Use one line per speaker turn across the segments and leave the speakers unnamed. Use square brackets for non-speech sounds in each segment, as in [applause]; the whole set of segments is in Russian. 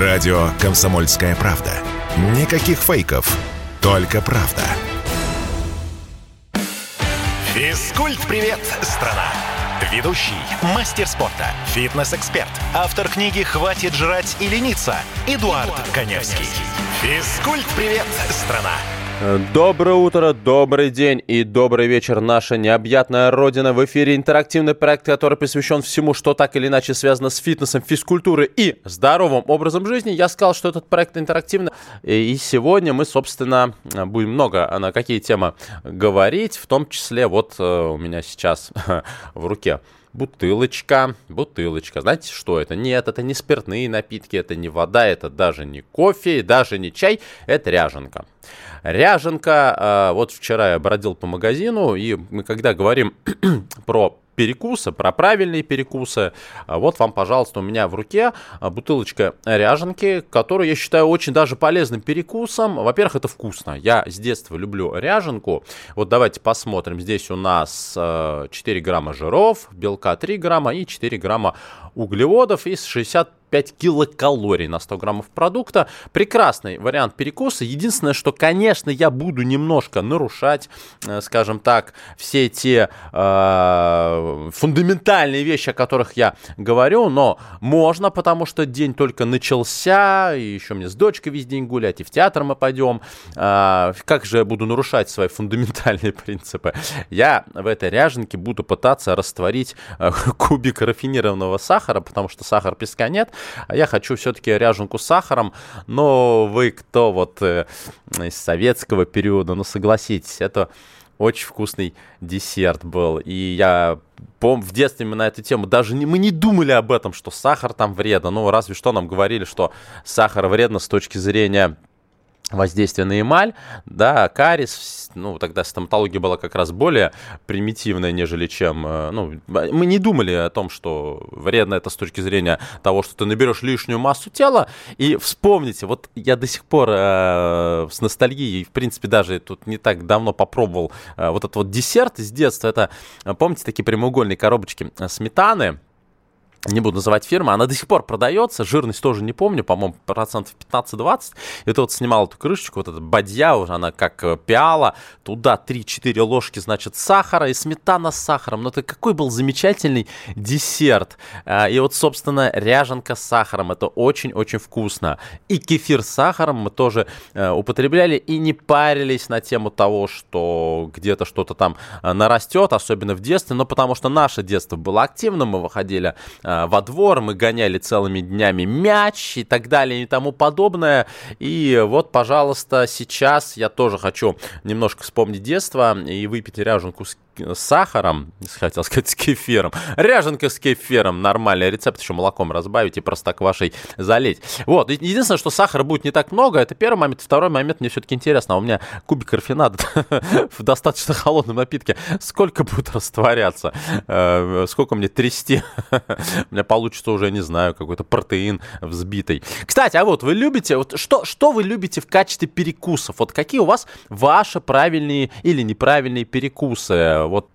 Радио «Комсомольская правда». Никаких фейков, только правда.
Физкульт-привет, страна! Ведущий, мастер спорта, фитнес-эксперт, автор книги «Хватит жрать и лениться» Эдуард, Эдуард Коневский. Физкульт-привет, страна!
Доброе утро, добрый день и добрый вечер, наша необъятная родина. В эфире интерактивный проект, который посвящен всему, что так или иначе связано с фитнесом, физкультурой и здоровым образом жизни. Я сказал, что этот проект интерактивный. И сегодня мы, собственно, будем много на какие темы говорить, в том числе вот э, у меня сейчас [laughs] в руке бутылочка, бутылочка. Знаете, что это? Нет, это не спиртные напитки, это не вода, это даже не кофе, даже не чай, это ряженка. Ряженка, а, вот вчера я бродил по магазину, и мы когда говорим [clears throat] про перекусы, про правильные перекусы. А вот вам, пожалуйста, у меня в руке а, бутылочка ряженки, которую я считаю очень даже полезным перекусом. Во-первых, это вкусно. Я с детства люблю ряженку. Вот давайте посмотрим. Здесь у нас 4 грамма жиров, белка 3 грамма и 4 грамма углеводов и 60 5 килокалорий на 100 граммов продукта. Прекрасный вариант перекуса. Единственное, что, конечно, я буду немножко нарушать, э, скажем так, все те э, фундаментальные вещи, о которых я говорю, но можно, потому что день только начался, и еще мне с дочкой весь день гулять, и в театр мы пойдем. Э, как же я буду нарушать свои фундаментальные [laughs] принципы? Я в этой ряженке буду пытаться растворить э, [laughs] кубик рафинированного сахара, потому что сахара песка нет, а я хочу все-таки ряженку с сахаром. Но вы кто вот э, из советского периода, ну согласитесь, это очень вкусный десерт был. И я помню, в детстве мы на эту тему даже не, мы не думали об этом, что сахар там вредно. Ну, разве что нам говорили, что сахар вредно с точки зрения воздействие на эмаль, да, карис, ну, тогда стоматология была как раз более примитивная, нежели чем, э, ну, мы не думали о том, что вредно это с точки зрения того, что ты наберешь лишнюю массу тела, и вспомните, вот я до сих пор э, с ностальгией, в принципе, даже тут не так давно попробовал э, вот этот вот десерт из детства, это, помните, такие прямоугольные коробочки э, сметаны, не буду называть фирму, она до сих пор продается, жирность тоже не помню, по-моему, процентов 15-20. И ты вот снимал эту крышечку, вот эта бадья, уже она как э, пиала, туда 3-4 ложки, значит, сахара и сметана с сахаром. Но это какой был замечательный десерт. А, и вот, собственно, ряженка с сахаром, это очень-очень вкусно. И кефир с сахаром мы тоже э, употребляли и не парились на тему того, что где-то что-то там э, нарастет, особенно в детстве, но потому что наше детство было активным, мы выходили во двор, мы гоняли целыми днями мяч и так далее и тому подобное. И вот, пожалуйста, сейчас я тоже хочу немножко вспомнить детство и выпить ряженку с с сахаром, хотел сказать, с кефиром. Ряженка с кефиром, нормальный рецепт, еще молоком разбавить и простоквашей залить. Вот, единственное, что сахара будет не так много, это первый момент. Второй момент, мне все-таки интересно, а у меня кубик рафинада [laughs] в достаточно холодном напитке, сколько будет растворяться? Э, сколько мне трясти? [laughs] У меня получится уже, не знаю, какой-то протеин взбитый. Кстати, а вот вы любите, вот что, что вы любите в качестве перекусов? Вот какие у вас ваши правильные или неправильные перекусы? Вот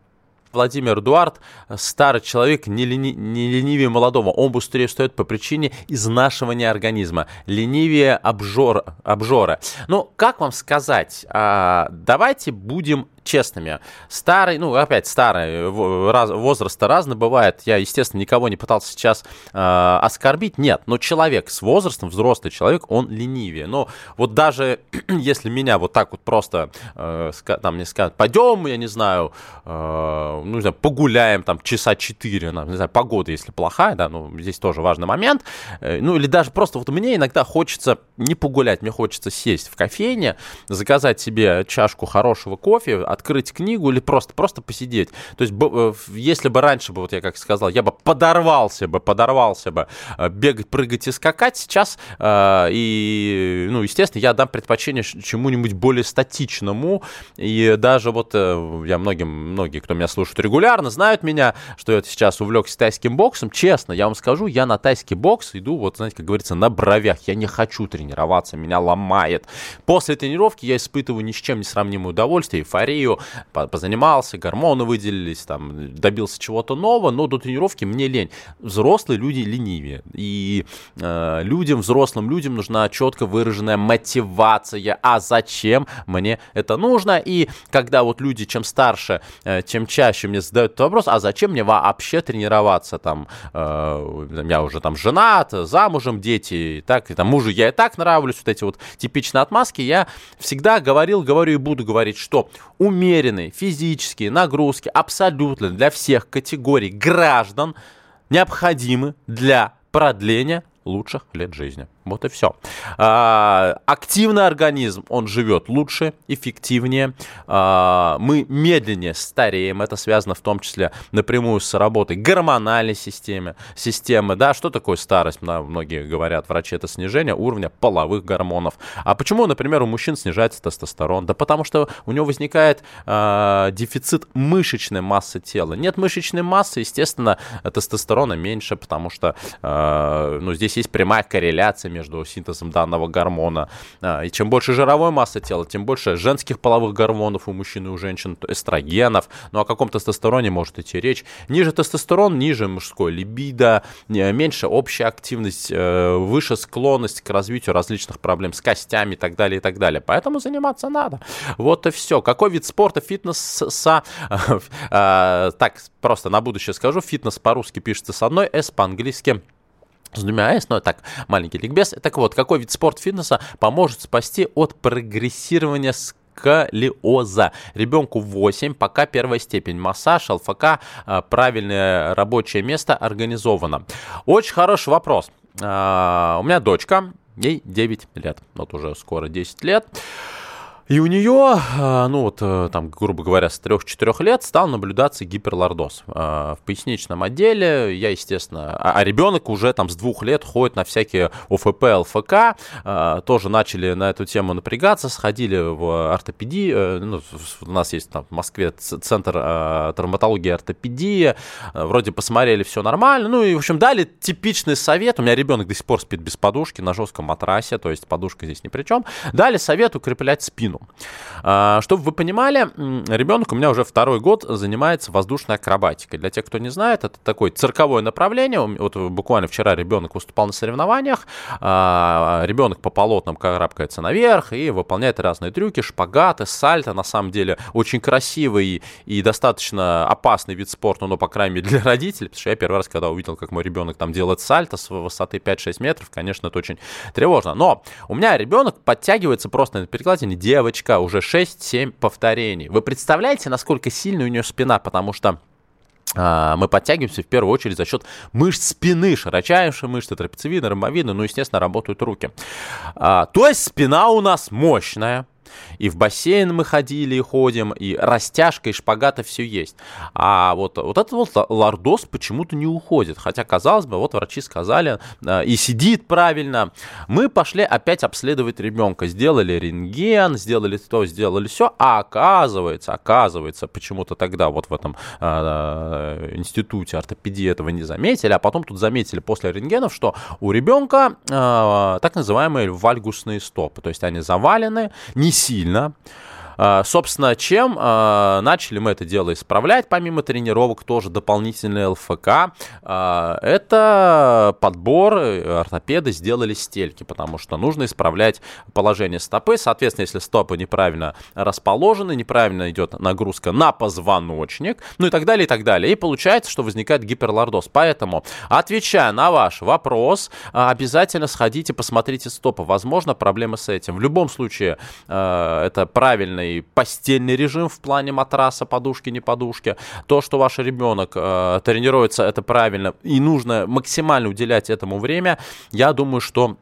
Владимир Эдуард, старый человек, не, лени, не ленивее молодого. Он быстрее встает по причине изнашивания организма. Ленивее обжор, обжора. Ну, как вам сказать? А, давайте будем честными. Старый, ну, опять старый, возраст разный бывает. Я, естественно, никого не пытался сейчас э, оскорбить. Нет, но человек с возрастом, взрослый человек, он ленивее. Но вот даже [clears throat] если меня вот так вот просто, э, там, мне скажут, пойдем, я не знаю, э, ну, не знаю, погуляем там часа 4, не знаю, погода, если плохая, да, ну, здесь тоже важный момент. Э, ну, или даже просто вот мне иногда хочется не погулять, мне хочется сесть в кофейне, заказать себе чашку хорошего кофе, открыть книгу или просто, просто посидеть. То есть, э, если бы раньше бы, вот я как сказал, я бы подорвался бы, подорвался бы э, бегать, прыгать и скакать, сейчас, э, и, ну, естественно, я дам предпочтение чему-нибудь более статичному, и даже вот я многим, многие, кто меня слушает регулярно, знают меня, что я сейчас увлекся тайским боксом, честно, я вам скажу, я на тайский бокс иду, вот, знаете, как говорится, на бровях, я не хочу тренироваться, меня ломает. После тренировки я испытываю ни с чем не сравнимое удовольствие, эйфорию, эйфорию, позанимался, гормоны выделились, там, добился чего-то нового, но до тренировки мне лень. Взрослые люди ленивее. И э, людям, взрослым людям нужна четко выраженная мотивация. А зачем мне это нужно? И когда вот люди, чем старше, э, чем чаще мне задают этот вопрос, а зачем мне вообще тренироваться? Там, э, я уже там женат, замужем, дети, так, и там мужу я и так нравлюсь, вот эти вот типичные отмазки, я всегда говорил, говорю и буду говорить, что умеренные физические нагрузки абсолютно для всех категорий граждан необходимы для продления лучших лет жизни. Вот и все. А, активный организм, он живет лучше, эффективнее. А, мы медленнее стареем. Это связано в том числе напрямую с работой гормональной системы. системы да, что такое старость? Да, многие говорят, врачи, это снижение уровня половых гормонов. А почему, например, у мужчин снижается тестостерон? Да потому что у него возникает а, дефицит мышечной массы тела. Нет мышечной массы, естественно, тестостерона меньше, потому что а, ну, здесь есть прямая корреляция между синтезом данного гормона. А, и чем больше жировой массы тела, тем больше женских половых гормонов у мужчин и у женщин, эстрогенов. Ну о каком тестостероне может идти речь? Ниже тестостерон, ниже мужской либидо, меньше общая активность, э, выше склонность к развитию различных проблем с костями и так далее, и так далее. Поэтому заниматься надо. Вот и все. Какой вид спорта, фитнес, со, а, [laughs] так, просто на будущее скажу, фитнес по-русски пишется с одной S, по-английски с двумя S, но так, маленький ликбез. Так вот, какой вид спорт-фитнеса поможет спасти от прогрессирования сколиоза. Ребенку 8, пока первая степень. Массаж, ЛФК, а, правильное рабочее место организовано. Очень хороший вопрос. А, у меня дочка, ей 9 лет, вот уже скоро 10 лет. И у нее, а, ну вот э, там, грубо говоря, с 3-4 лет стал наблюдаться гиперлордоз. А, в поясничном отделе я, естественно, а, а ребенок уже там с двух лет ходит на всякие ОФП, ЛФК, тоже начали на эту тему напрягаться, сходили в ортопедии, э, ну, у нас есть там в Москве центр травматологии и ортопедии, вроде посмотрели, все нормально, ну и, в общем, дали типичный совет, у меня ребенок до сих пор спит без подушки на жестком матрасе, то есть подушка здесь ни при чем, дали совет укреплять спину. А, чтобы вы понимали, ребенок у меня уже второй год занимается воздушной акробатикой. Для тех, кто не знает, это такое цирковое направление. Вот буквально вчера ребенок выступал на соревнованиях. А, ребенок по полотнам карабкается наверх и выполняет разные трюки, шпагаты, сальто. На самом деле очень красивый и достаточно опасный вид спорта, но, по крайней мере, [laughs] для родителей. Потому что я первый раз, когда увидел, как мой ребенок там делает сальто с высоты 5-6 метров, конечно, это очень тревожно. Но у меня ребенок подтягивается просто на перекладине девочки, девочка, уже 6-7 повторений. Вы представляете, насколько сильная у нее спина, потому что а, мы подтягиваемся в первую очередь за счет мышц спины, широчайшие мышцы, трапециевидные, ромбовидные, ну, естественно, работают руки. А, то есть спина у нас мощная, и в бассейн мы ходили и ходим, и растяжка, и шпагата все есть. А вот, вот этот вот лордоз почему-то не уходит. Хотя, казалось бы, вот врачи сказали, э, и сидит правильно. Мы пошли опять обследовать ребенка. Сделали рентген, сделали то, сделали все. А оказывается, оказывается, почему-то тогда вот в этом э, институте ортопедии этого не заметили, а потом тут заметили после рентгенов, что у ребенка э, так называемые вальгусные стопы. То есть они завалены, не сильно. А, собственно, чем а, начали мы это дело исправлять, помимо тренировок, тоже дополнительный ЛФК, а, это подбор, э, ортопеды сделали стельки, потому что нужно исправлять положение стопы, соответственно, если стопы неправильно расположены, неправильно идет нагрузка на позвоночник, ну и так далее, и так далее, и получается, что возникает гиперлордоз. Поэтому, отвечая на ваш вопрос, обязательно сходите, посмотрите стопы, возможно, проблемы с этим. В любом случае, это правильный правильный постельный режим в плане матраса, подушки, не подушки. То, что ваш ребенок э, тренируется, это правильно. И нужно максимально уделять этому время. Я думаю, что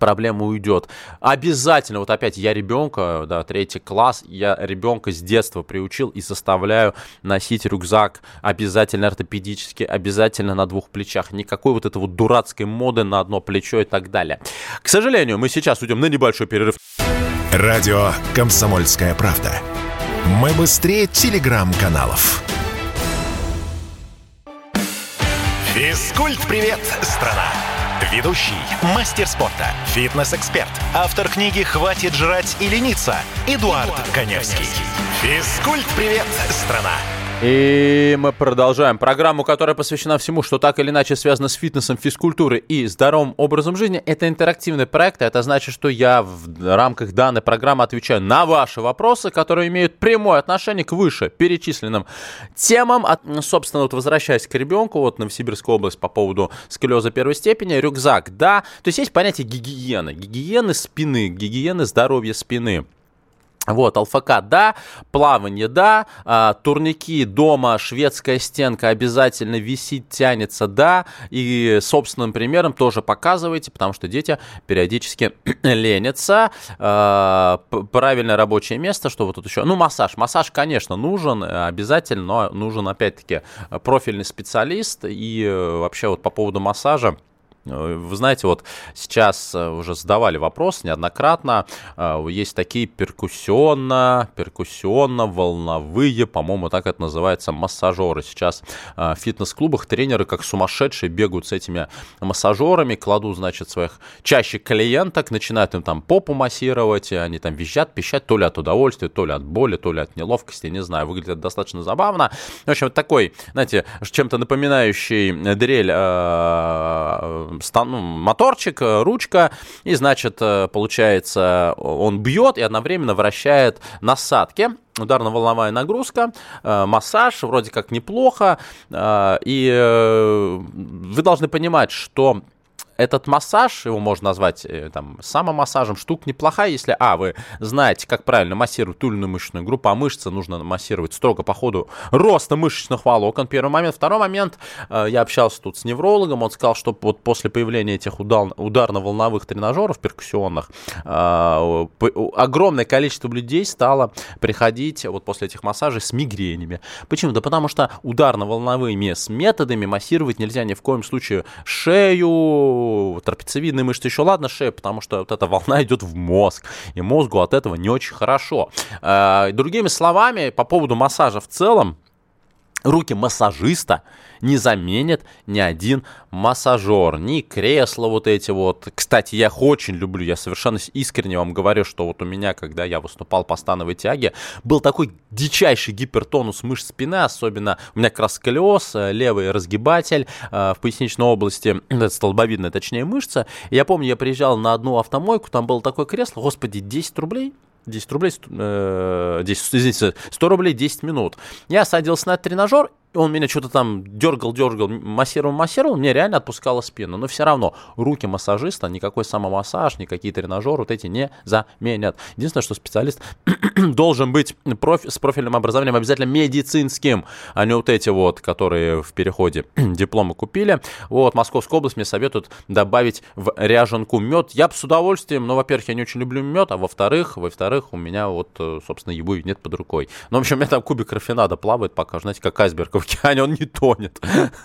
проблема уйдет. Обязательно, вот опять я ребенка, да, третий класс, я ребенка с детства приучил и заставляю носить рюкзак обязательно ортопедический, обязательно на двух плечах. Никакой вот этой вот дурацкой моды на одно плечо и так далее. К сожалению, мы сейчас уйдем на небольшой перерыв.
Радио «Комсомольская правда». Мы быстрее телеграм-каналов.
Физкульт-привет, страна! Ведущий, мастер спорта, фитнес-эксперт, автор книги «Хватит жрать и лениться» Эдуард, Эдуард Коневский. Коневский. Физкульт-привет, страна!
И мы продолжаем программу, которая посвящена всему, что так или иначе связано с фитнесом, физкультурой и здоровым образом жизни. Это интерактивный проект, это значит, что я в рамках данной программы отвечаю на ваши вопросы, которые имеют прямое отношение к выше перечисленным темам. От, собственно, вот возвращаясь к ребенку, вот Новосибирская область по поводу сколиоза первой степени, рюкзак, да. То есть есть понятие гигиены, гигиены спины, гигиены здоровья спины. Вот, ЛФК, да, плавание, да, а, турники дома, шведская стенка обязательно висит, тянется, да, и собственным примером тоже показывайте, потому что дети периодически [clears throat] ленятся. А, правильное рабочее место, что вот тут еще, ну, массаж, массаж, конечно, нужен обязательно, но нужен, опять-таки, профильный специалист, и э, вообще вот по поводу массажа, вы знаете, вот сейчас э, уже задавали вопрос неоднократно. Э, есть такие перкуссионно, перкуссионно-волновые, по-моему, так это называется, массажеры. Сейчас э, в фитнес-клубах тренеры как сумасшедшие бегают с этими массажерами, кладут, значит, своих чаще клиенток, начинают им там попу массировать, и они там визжат, пищат, то ли от удовольствия, то ли от боли, то ли от неловкости, не знаю, выглядит достаточно забавно. В общем, такой, знаете, чем-то напоминающий дрель стан, ну, моторчик, э, ручка, и, значит, э, получается, он бьет и одновременно вращает насадки. Ударно-волновая нагрузка, э, массаж, вроде как неплохо, и вы должны понимать, что этот массаж, его можно назвать э, там самомассажем, штука неплохая, если, а, вы знаете, как правильно массировать ту или иную мышечную группу, а мышцы нужно массировать строго по ходу роста мышечных волокон, первый момент. Второй момент, э, я общался тут с неврологом, он сказал, что вот после появления этих удар, ударно-волновых тренажеров перкуссионных, э, огромное количество людей стало приходить вот после этих массажей с мигренями. Почему? Да потому что ударно-волновыми методами массировать нельзя ни в коем случае шею, трапециевидные мышцы еще ладно, шея, потому что вот эта волна [laughs] идет в мозг, и мозгу от этого не очень хорошо. Э, другими словами, по поводу массажа в целом, руки массажиста не заменит ни один массажер, ни кресла вот эти вот. Кстати, я их очень люблю, я совершенно искренне вам говорю, что вот у меня, когда я выступал по становой тяге, был такой дичайший гипертонус мышц спины, особенно у меня как раз сколиоз, левый разгибатель э, в поясничной области, [clears throat] столбовидная, точнее, мышца. Я помню, я приезжал на одну автомойку, там было такое кресло, господи, 10 рублей, 10 рублей, э, 10, извините, 100 рублей 10 минут. Я садился на тренажер, он меня что-то там дергал, дергал, массировал, массировал, мне реально отпускала спину. Но все равно руки массажиста, никакой самомассаж, никакие тренажеры вот эти не заменят. Единственное, что специалист [clears throat] должен быть профи, с профильным образованием обязательно медицинским, а не вот эти вот, которые в переходе [clears throat] дипломы купили. Вот, Московская область мне советует добавить в ряженку мед. Я бы с удовольствием, но, во-первых, я не очень люблю мед, а во-вторых, во-вторых, у меня вот, собственно, его нет под рукой. Ну, в общем, у меня там кубик рафинада плавает пока, знаете, как айсберг в океане, он не тонет.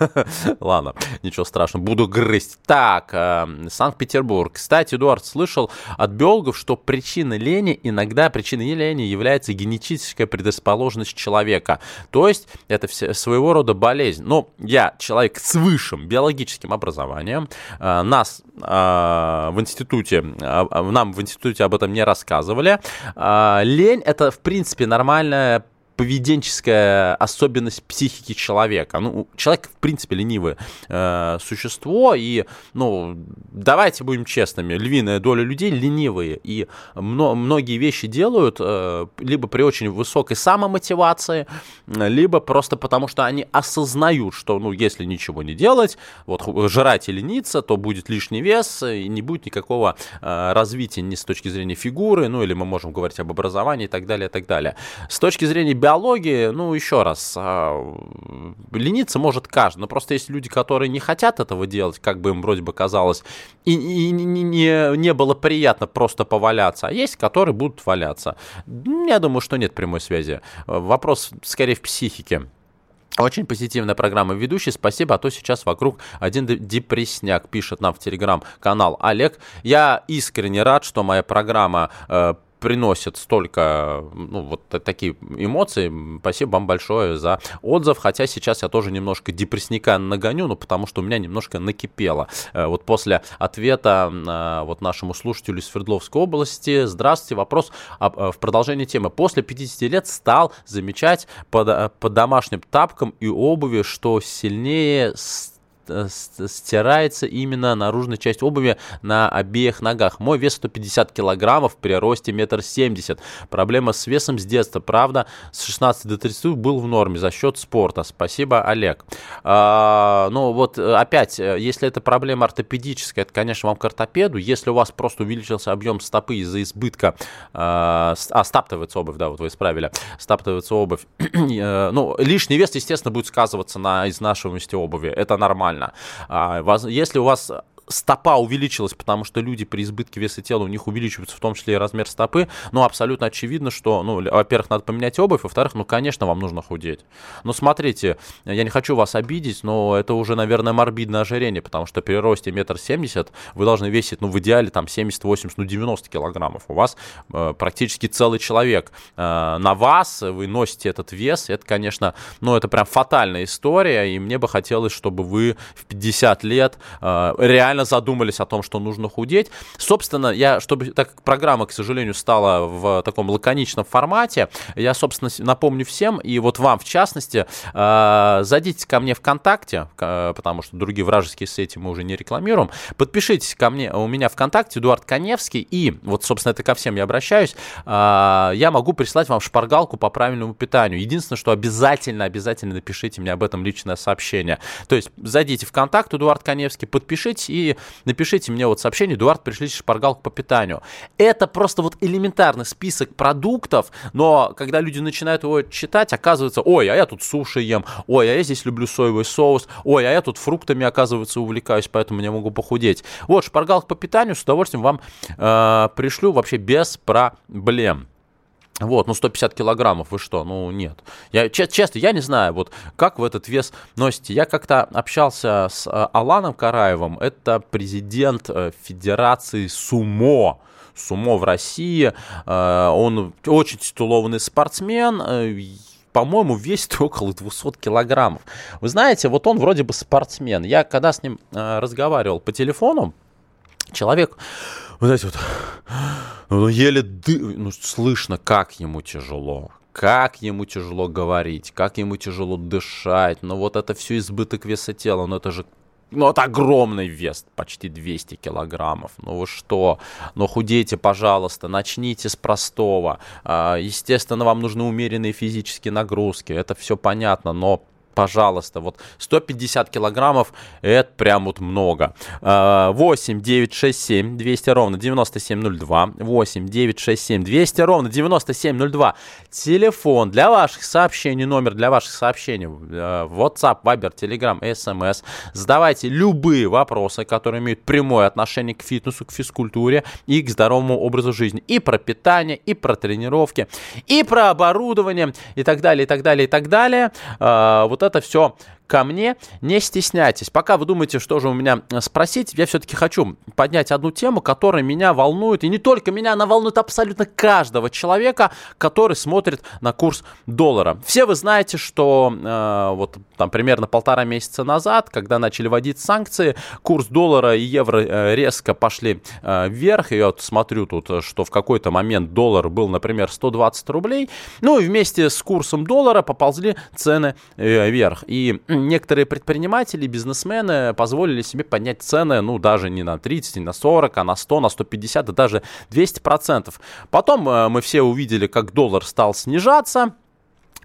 [laughs] Ладно, ничего страшного, буду грызть. Так, э, Санкт-Петербург. Кстати, Эдуард слышал от биологов, что причина лени, иногда причиной лени является генетическая предрасположенность человека. То есть, это все, своего рода болезнь. Но я человек с высшим биологическим образованием. Э, нас э, в институте, нам в институте об этом не рассказывали. Лень это, в принципе, нормальная поведенческая особенность психики человека. Ну, человек, в принципе, ленивое э, существо, и, ну, давайте будем честными, львиная доля людей ленивые, и мно, многие вещи делают э, либо при очень высокой самомотивации, либо просто потому, что они осознают, что, ну, если ничего не делать, вот, жрать и лениться, то будет лишний вес, и не будет никакого э, развития ни с точки зрения фигуры, ну, или мы можем говорить об образовании и так далее, и так далее. С точки зрения биологии, биологии, ну, еще раз, а, лениться может каждый, но просто есть люди, которые не хотят этого делать, как бы им вроде бы казалось, и, и не, не, было приятно просто поваляться, а есть, которые будут валяться. Я думаю, что нет прямой связи. Вопрос скорее в психике. Очень позитивная программа ведущий. Спасибо, а то сейчас вокруг один депрессняк пишет нам в телеграм-канал Олег. Я искренне рад, что моя программа э, приносит столько, ну, вот такие эмоции. Спасибо вам большое за отзыв, хотя сейчас я тоже немножко депрессника нагоню, ну, потому что у меня немножко накипело. Э, вот после ответа э, вот нашему слушателю из Свердловской области, здравствуйте, вопрос в продолжении темы. После 50 лет стал замечать под, под домашним тапком и обуви, что сильнее Э, стирается именно наружная часть обуви на обеих ногах. Мой вес 150 килограммов при росте метр семьдесят. Проблема с весом с детства, правда, с 16 до 30 был в норме за счет спорта. Спасибо, Олег. А, ну вот э, опять, э, если это проблема ортопедическая, это, конечно, вам к ортопеду. Если у вас просто увеличился объем стопы из-за избытка, а, а стаптывается обувь, да, вот вы исправили, стаптывается обувь, [clears throat] ну, лишний вес, естественно, будет сказываться на изнашиваемости обуви. Это нормально нормально. А, если у вас стопа увеличилась, потому что люди при избытке веса тела, у них увеличивается в том числе и размер стопы, ну, абсолютно очевидно, что, ну, во-первых, надо поменять обувь, во-вторых, ну, конечно, вам нужно худеть. Но смотрите, я не хочу вас обидеть, но это уже, наверное, морбидное ожирение, потому что при росте метр семьдесят вы должны весить, ну, в идеале, там, 70, 80, ну, 90 килограммов. У вас э, практически целый человек. Э, на вас вы носите этот вес, это, конечно, ну, это прям фатальная история, и мне бы хотелось, чтобы вы в 50 лет э, реально реально задумались о том, что нужно худеть. Собственно, я, чтобы, так как программа, к сожалению, стала в таком лаконичном формате, я, собственно, напомню всем, и вот вам в частности, э, зайдите ко мне ВКонтакте, э, потому что другие вражеские сети мы уже не рекламируем, подпишитесь ко мне, у меня ВКонтакте, Эдуард Коневский, и вот, собственно, это ко всем я обращаюсь, э, я могу прислать вам шпаргалку по правильному питанию. Единственное, что обязательно, обязательно напишите мне об этом личное сообщение. То есть зайдите в контакт Эдуард Коневский, подпишитесь и напишите мне вот сообщение, Эдуард, пришлите шпаргалку по питанию. Это просто вот элементарный список продуктов, но когда люди начинают его читать, оказывается, ой, а я тут суши ем, ой, а я здесь люблю соевый соус, ой, а я тут фруктами, оказывается, увлекаюсь, поэтому я могу похудеть. Вот, шпаргалка по питанию с удовольствием вам э, пришлю вообще без проблем. Вот, ну 150 килограммов, вы что? Ну нет. Я, честно, я не знаю, вот как вы этот вес носите. Я как-то общался с э, Аланом Караевым, это президент э, Федерации Сумо. Сумо в России. Э, он очень титулованный спортсмен по-моему, весит [laughs] около 200 килограммов. Вы знаете, вот он вроде бы спортсмен. Я когда с ним разговаривал по телефону, человек вот эти вот, ну, еле ды... ну, слышно, как ему тяжело, как ему тяжело говорить, как ему тяжело дышать, но вот это все избыток веса тела, ну это же ну, это огромный вес, почти 200 килограммов. Ну вы что? Ну худейте, пожалуйста, начните с простого. А, естественно, вам нужны умеренные физические нагрузки, это все понятно, но пожалуйста, вот 150 килограммов, это прям вот много. 8 9 6 7 200 ровно 9702. 8 9 6 7 200 ровно 9702. Телефон для ваших сообщений, номер для ваших сообщений. Э, WhatsApp, Viber, Telegram, SMS. Задавайте любые вопросы, которые имеют прямое отношение к фитнесу, к физкультуре и к здоровому образу жизни. И про питание, и про тренировки, и про оборудование, и так далее, и так далее, и так далее. Э, это все ко мне, не стесняйтесь. Пока вы думаете, что же у меня э, спросить, я все-таки хочу поднять одну тему, которая меня волнует, и не только меня, она волнует абсолютно каждого человека, который смотрит на курс доллара. Все вы знаете, что э, вот там примерно полтора месяца назад, когда начали вводить санкции, курс доллара и евро э, резко пошли э, вверх. И я вот смотрю тут, что в какой-то момент доллар был, например, 120 рублей. Ну и вместе с курсом доллара поползли цены э, вверх. И некоторые предприниматели, бизнесмены позволили себе поднять цены, ну, даже не на 30, не на 40, а на 100, на 150, да даже 200%. Потом э, мы все увидели, как доллар стал снижаться,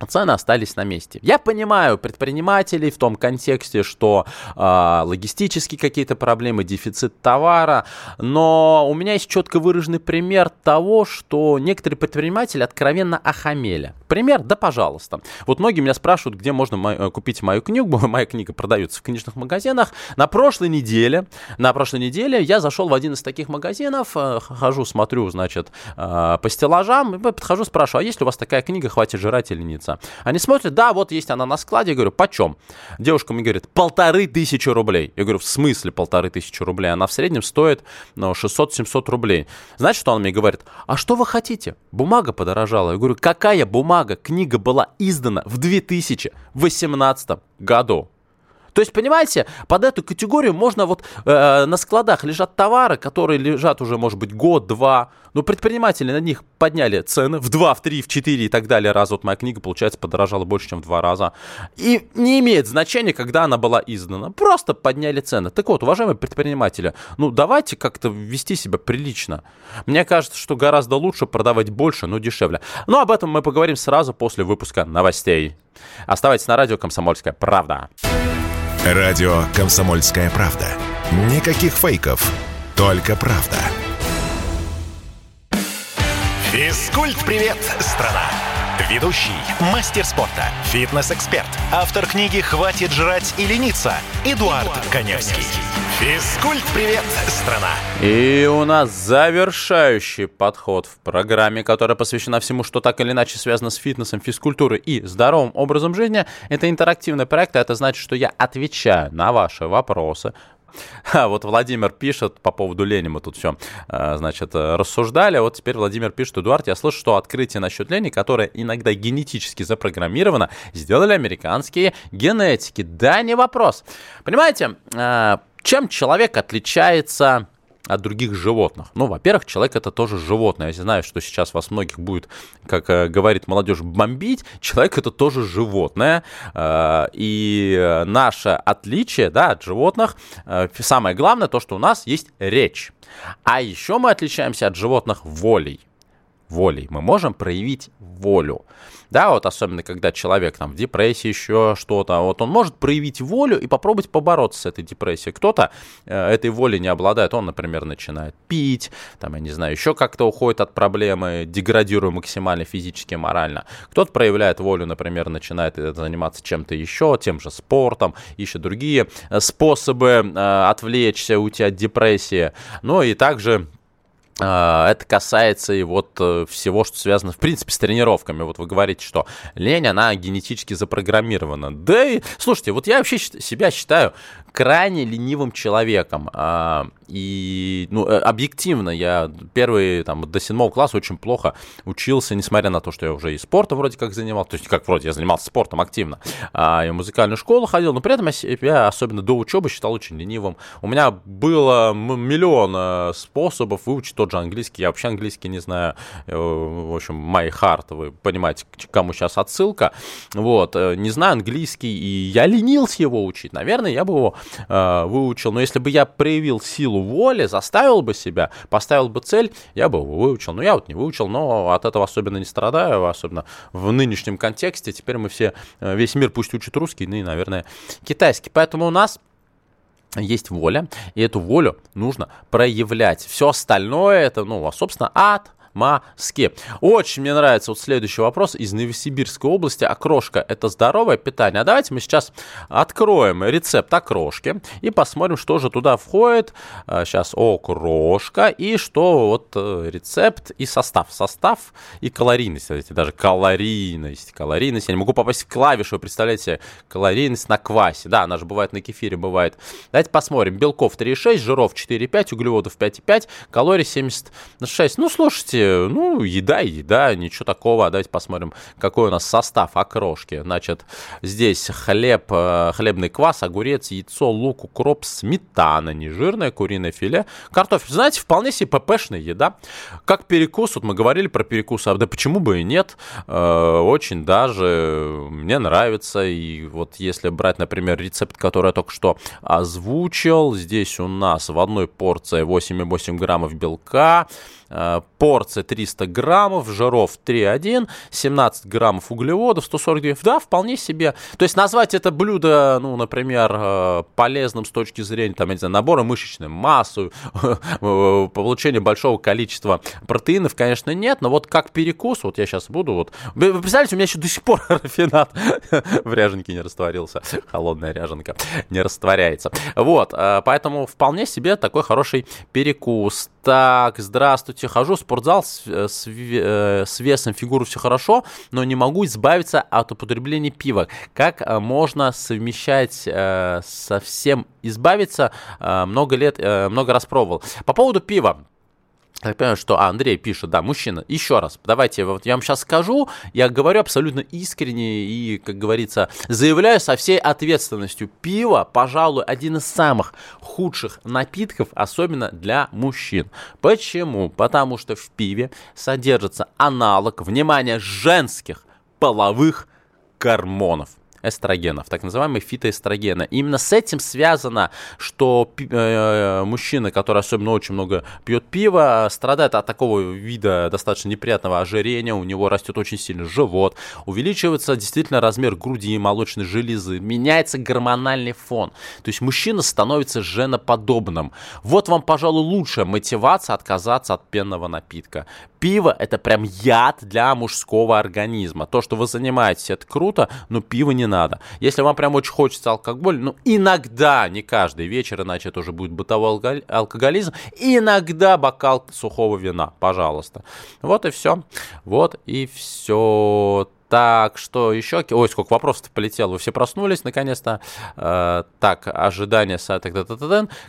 цены остались на месте. Я понимаю предпринимателей в том контексте, что э, логистические какие-то проблемы, дефицит товара, но у меня есть четко выраженный пример того, что некоторые предприниматели откровенно охамели. Пример? Да, пожалуйста. Вот многие меня спрашивают, где можно мо- э, купить мою книгу. [laughs] Моя книга продается в книжных магазинах. На прошлой неделе, на прошлой неделе я зашел в один из таких магазинов, э, хожу, смотрю, значит, э, по стеллажам, подхожу, спрашиваю, а есть ли у вас такая книга «Хватит жрать или нет?» Разница. Они смотрят, да, вот есть она на складе, я говорю, почем? Девушка мне говорит, полторы тысячи рублей. Я говорю, в смысле полторы тысячи рублей? Она в среднем стоит ну, 600-700 рублей. Знаете, что она мне говорит? А что вы хотите? Бумага подорожала. Я говорю, какая бумага? Книга была издана в 2018 году. То есть, понимаете, под эту категорию можно вот э, на складах лежат товары, которые лежат уже, может быть, год-два. Но предприниматели на них подняли цены в 2, в 3, в 4 и так далее раз. Вот моя книга, получается, подорожала больше, чем в два раза. И не имеет значения, когда она была издана. Просто подняли цены. Так вот, уважаемые предприниматели, ну давайте как-то вести себя прилично. Мне кажется, что гораздо лучше продавать больше, но дешевле. Но об этом мы поговорим сразу после выпуска новостей. Оставайтесь на радио «Комсомольская правда».
Радио «Комсомольская правда». Никаких фейков, только правда.
Физкульт-привет, страна! Ведущий, мастер спорта, фитнес-эксперт, автор книги «Хватит жрать и лениться» Эдуард, Эдуард Коневский. Физкульт-привет, страна!
И у нас завершающий подход в программе, которая посвящена всему, что так или иначе связано с фитнесом, физкультурой и здоровым образом жизни. Это интерактивный проект, а это значит, что я отвечаю на ваши вопросы, а вот Владимир пишет по поводу лени, мы тут все, а, значит, рассуждали. Вот теперь Владимир пишет, Эдуард, я слышу, что открытие насчет лени, которое иногда генетически запрограммировано, сделали американские генетики. Да, не вопрос. Понимаете, а, чем человек отличается от других животных. Ну, во-первых, человек это тоже животное. Я знаю, что сейчас вас многих будет, как э, говорит молодежь, бомбить. Человек это тоже животное. Э, и наше отличие да, от животных, э, самое главное, то, что у нас есть речь. А еще мы отличаемся от животных волей волей. Мы можем проявить волю. Да, вот особенно когда человек там в депрессии еще что-то, вот он может проявить волю и попробовать побороться с этой депрессией. Кто-то э, этой воли не обладает, он, например, начинает пить, там, я не знаю, еще как-то уходит от проблемы, деградируя максимально физически морально. Кто-то проявляет волю, например, начинает заниматься чем-то еще, тем же спортом, ищет другие э, способы э, отвлечься, уйти от депрессии. Ну и также а, это касается и вот э, всего, что связано, в принципе, с тренировками. Вот вы говорите, что лень, она генетически запрограммирована. Да и, слушайте, вот я вообще себя считаю крайне ленивым человеком. А, и, ну, э, объективно, я первый, там, до седьмого класса очень плохо учился, несмотря на то, что я уже и спортом вроде как занимался, то есть, как вроде, я занимался спортом активно, а, и в музыкальную школу ходил, но при этом я себя, особенно до учебы, считал очень ленивым. У меня было миллион э, способов выучить тот же английский, я вообще английский не знаю, э, в общем, my heart, вы понимаете, к кому сейчас отсылка, вот, не знаю английский, и я ленился его учить, наверное, я бы его э, выучил. Но если бы я проявил силу воли, заставил бы себя, поставил бы цель, я бы его выучил. Но я вот не выучил, но от этого особенно не страдаю, особенно в нынешнем контексте. Теперь мы все, э, весь мир пусть учит русский, ну и, наверное, китайский. Поэтому у нас есть воля, и эту волю нужно проявлять. Все остальное это, ну, собственно, ад, Москве. Очень мне нравится вот следующий вопрос из Новосибирской области. Окрошка – это здоровое питание? А давайте мы сейчас откроем рецепт окрошки и посмотрим, что же туда входит. Сейчас а, окрошка и что вот э, рецепт и состав. Состав и калорийность. Смотрите, даже калорийность. Калорийность. Я не могу попасть в клавишу. Представляете калорийность на квасе. Да, она же бывает на кефире, бывает. Давайте посмотрим. Белков 3,6, жиров 4,5, углеводов 5,5, калорий 76. Ну, слушайте, ну, еда еда, ничего такого. Давайте посмотрим, какой у нас состав окрошки. Значит, здесь хлеб, э, хлебный квас, огурец, яйцо, лук, укроп, сметана, нежирное куриное филе, картофель. Знаете, вполне себе ППшная еда. Как перекус, вот мы говорили про перекус, а да почему бы и нет. Э, очень даже мне нравится. И вот если брать, например, рецепт, который я только что озвучил, здесь у нас в одной порции 8,8 граммов белка, Э, порция 300 граммов, жиров 3,1, 17 граммов углеводов, 140 граммов. Да, вполне себе. То есть назвать это блюдо, ну, например, э, полезным с точки зрения, там, я не знаю, набора мышечной массы, [laughs] получения большого количества протеинов, конечно, нет, но вот как перекус, вот я сейчас буду, вот, вы представляете, у меня еще до сих пор [laughs] рафинат в ряженке не растворился, холодная ряженка не растворяется. Вот, э, поэтому вполне себе такой хороший перекус. Так, здравствуйте. Хожу в спортзал с, э, с, э, с весом фигуры все хорошо, но не могу избавиться от употребления пива. Как э, можно совмещать совсем избавиться? Много лет, много раз пробовал. По поводу пива. Я понимаю, что а, Андрей пишет, да, мужчина, еще раз, давайте, вот я вам сейчас скажу, я говорю абсолютно искренне и, как говорится, заявляю со всей ответственностью. Пиво, пожалуй, один из самых худших напитков, особенно для мужчин. Почему? Потому что в пиве содержится аналог, внимание, женских половых гормонов эстрогенов, так называемые фитоэстрогены. именно с этим связано, что э, мужчина, который особенно очень много пьет пива, страдает от такого вида достаточно неприятного ожирения, у него растет очень сильно живот, увеличивается действительно размер груди и молочной железы, меняется гормональный фон. То есть мужчина становится женоподобным. Вот вам, пожалуй, лучшая мотивация отказаться от пенного напитка. Пиво это прям яд для мужского организма. То, что вы занимаетесь, это круто, но пиво не надо. Если вам прям очень хочется алкоголь, ну иногда, не каждый вечер, иначе это уже будет бытовой алкоголизм, иногда бокал сухого вина, пожалуйста. Вот и все. Вот и все. Так, что еще? Ой, сколько вопросов полетело. Вы все проснулись, наконец-то. Э, так, ожидания сата.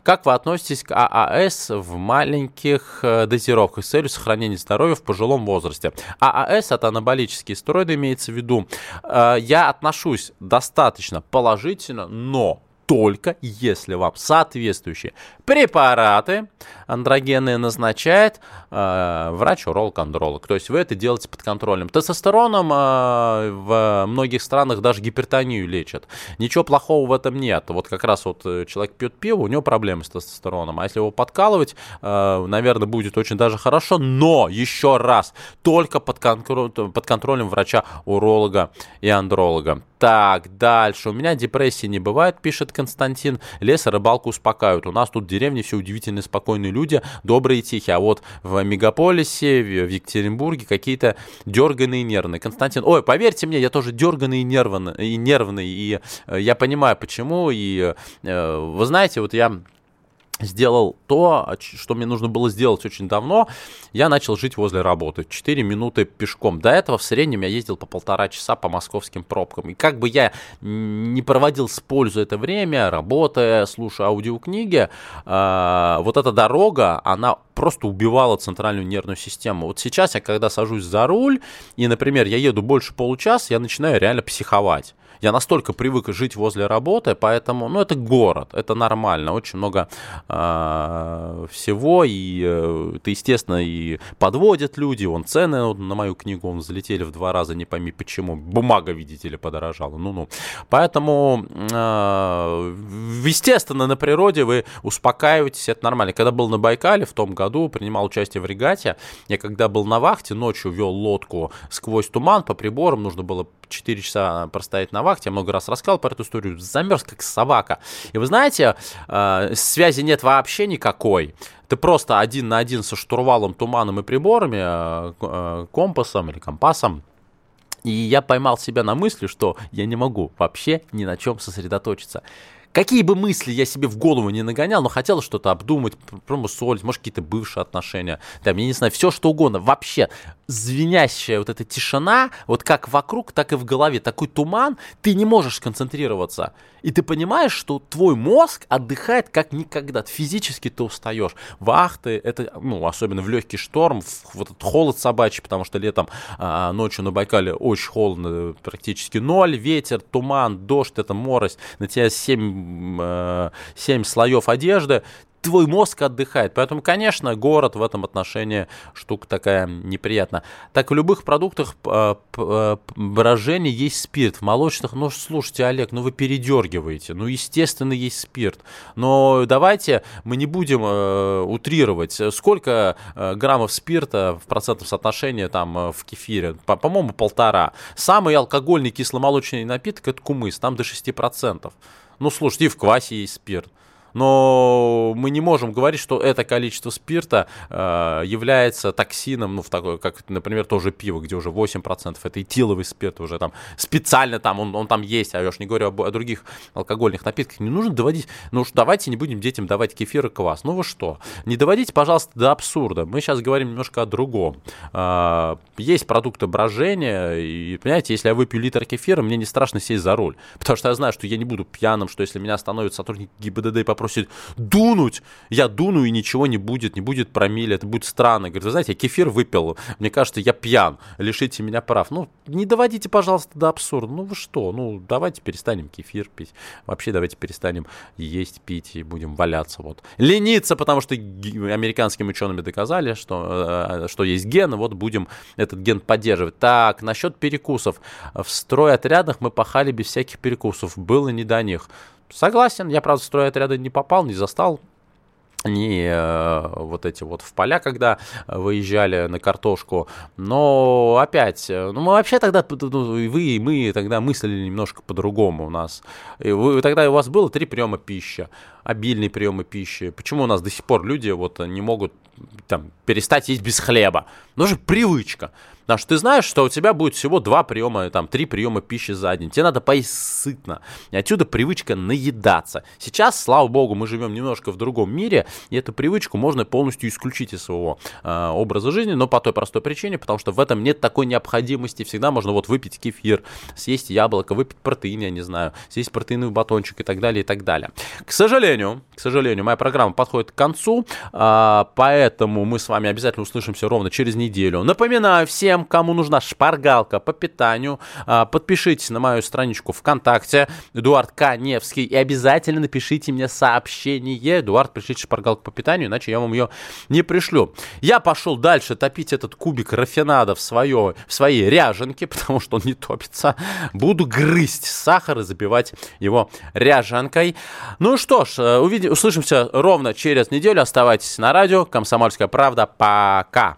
Как вы относитесь к ААС в маленьких э, дозировках с целью сохранения здоровья в пожилом возрасте? ААС это анаболические стероиды, имеется в виду. Э, я отношусь достаточно положительно, но только если вам соответствующие препараты андрогенные назначает э, врач-уролог-андролог. То есть вы это делаете под контролем. Тестостероном э, в многих странах даже гипертонию лечат. Ничего плохого в этом нет. Вот как раз вот э, человек пьет пиво, у него проблемы с тестостероном. А если его подкалывать, э, наверное, будет очень даже хорошо. Но, еще раз, только под, контр- под контролем врача-уролога и андролога. Так, дальше. У меня депрессии не бывает, пишет Константин. Лес и рыбалку успокаивают. У нас тут в деревне все удивительно спокойные люди, добрые и тихие. А вот в мегаполисе, в Екатеринбурге какие-то дерганые и нервные. Константин, ой, поверьте мне, я тоже дерганый и нервный, и нервный. И э, я понимаю, почему. И э, вы знаете, вот я сделал то, что мне нужно было сделать очень давно. Я начал жить возле работы. 4 минуты пешком. До этого в среднем я ездил по полтора часа по московским пробкам. И как бы я не проводил с пользой это время, работая, слушая аудиокниги, э, вот эта дорога, она просто убивала центральную нервную систему. Вот сейчас я, когда сажусь за руль, и, например, я еду больше получаса, я начинаю реально психовать. Я настолько привык жить возле работы, поэтому, ну, это город, это нормально, очень много э, всего, и э, это, естественно, и подводят люди, он цены вот, на мою книгу, он залетели в два раза, не пойми почему, бумага, видите ли, подорожала, ну-ну. Поэтому, э, естественно, на природе вы успокаиваетесь, это нормально. Когда был на Байкале в том году, принимал участие в регате, я когда был на вахте, ночью вел лодку сквозь туман по приборам, нужно было 4 часа простоять на вахте, я много раз рассказал про эту историю, замерз как собака. И вы знаете, э, связи нет вообще никакой. Ты просто один на один со штурвалом, туманом и приборами, э, э, компасом или компасом, и я поймал себя на мысли, что я не могу вообще ни на чем сосредоточиться. Какие бы мысли я себе в голову не нагонял, но хотел что-то обдумать, промусолить, может, какие-то бывшие отношения, там, я не знаю, все что угодно. Вообще, звенящая вот эта тишина, вот как вокруг, так и в голове, такой туман, ты не можешь сконцентрироваться. И ты понимаешь, что твой мозг отдыхает как никогда. Физически ты устаешь. Вахты, это, ну, особенно в легкий шторм, в вот этот холод собачий, потому что летом, а, ночью на Байкале очень холодно, практически ноль, ветер, туман, дождь, это морось, на тебя 7, 7 э, слоев одежды, твой мозг отдыхает. Поэтому, конечно, город в этом отношении штука такая неприятная. Так, в любых продуктах э, э, брожения есть спирт. В молочных, ну, слушайте, Олег, ну вы передергиваете. Ну, естественно, есть спирт. Но давайте мы не будем утрировать. Сколько граммов спирта в процентном соотношении там в кефире? По- по-моему, полтора. Самый алкогольный кисломолочный напиток – это кумыс, там до 6%. Ну, слушайте, и в квасе есть спирт. Но мы не можем говорить, что это количество спирта э, является токсином, ну, в такой, как, например, тоже пиво, где уже 8% это этиловый спирт, уже там специально там, он, он там есть, а я уж не говорю об, о других алкогольных напитках, не нужно доводить, ну уж давайте не будем детям давать кефир и квас, ну вы что, не доводите, пожалуйста, до абсурда, мы сейчас говорим немножко о другом. Э, есть продукты брожения, и, понимаете, если я выпью литр кефира, мне не страшно сесть за руль, потому что я знаю, что я не буду пьяным, что если меня остановит сотрудник ГИБДД и попросит дунуть, я дуну и ничего не будет, не будет промили, это будет странно. Говорит, вы знаете, я кефир выпил, мне кажется, я пьян, лишите меня прав. Ну, не доводите, пожалуйста, до абсурда. Ну, вы что? Ну, давайте перестанем кефир пить. Вообще, давайте перестанем есть, пить и будем валяться. Вот. Лениться, потому что американскими учеными доказали, что, э, что есть ген, вот будем этот ген поддерживать. Так, насчет перекусов. В стройотрядах мы пахали без всяких перекусов. Было не до них. Согласен, я, правда, в стройотряды не попал, не застал не э, вот эти вот в поля, когда выезжали на картошку. Но опять, э, ну мы вообще тогда, ну, вы и мы тогда мыслили немножко по-другому у нас. И вы, тогда у вас было три приема пищи, обильные приемы пищи. Почему у нас до сих пор люди вот не могут там, перестать есть без хлеба? Ну же привычка. Потому что ты знаешь, что у тебя будет всего два приема, там, три приема пищи за день. Тебе надо поесть сытно. И отсюда привычка наедаться. Сейчас, слава богу, мы живем немножко в другом мире, и эту привычку можно полностью исключить из своего э, образа жизни, но по той простой причине, потому что в этом нет такой необходимости. Всегда можно вот выпить кефир, съесть яблоко, выпить протеин, я не знаю, съесть протеиновый батончик и так далее, и так далее. К сожалению, к сожалению, моя программа подходит к концу, э, поэтому мы с вами обязательно услышимся ровно через неделю. Напоминаю всем, всем, кому нужна шпаргалка по питанию, а, подпишитесь на мою страничку ВКонтакте, Эдуард Каневский, и обязательно напишите мне сообщение. Эдуард, пришлите шпаргалку по питанию, иначе я вам ее не пришлю. Я пошел дальше топить этот кубик рафинада в, свое, в своей ряженке, [laughs] потому что он не топится. Буду грызть сахар и забивать его ряженкой. Ну что ж, э, увидим, услышимся ровно через неделю. Оставайтесь на радио. Комсомольская правда. Пока.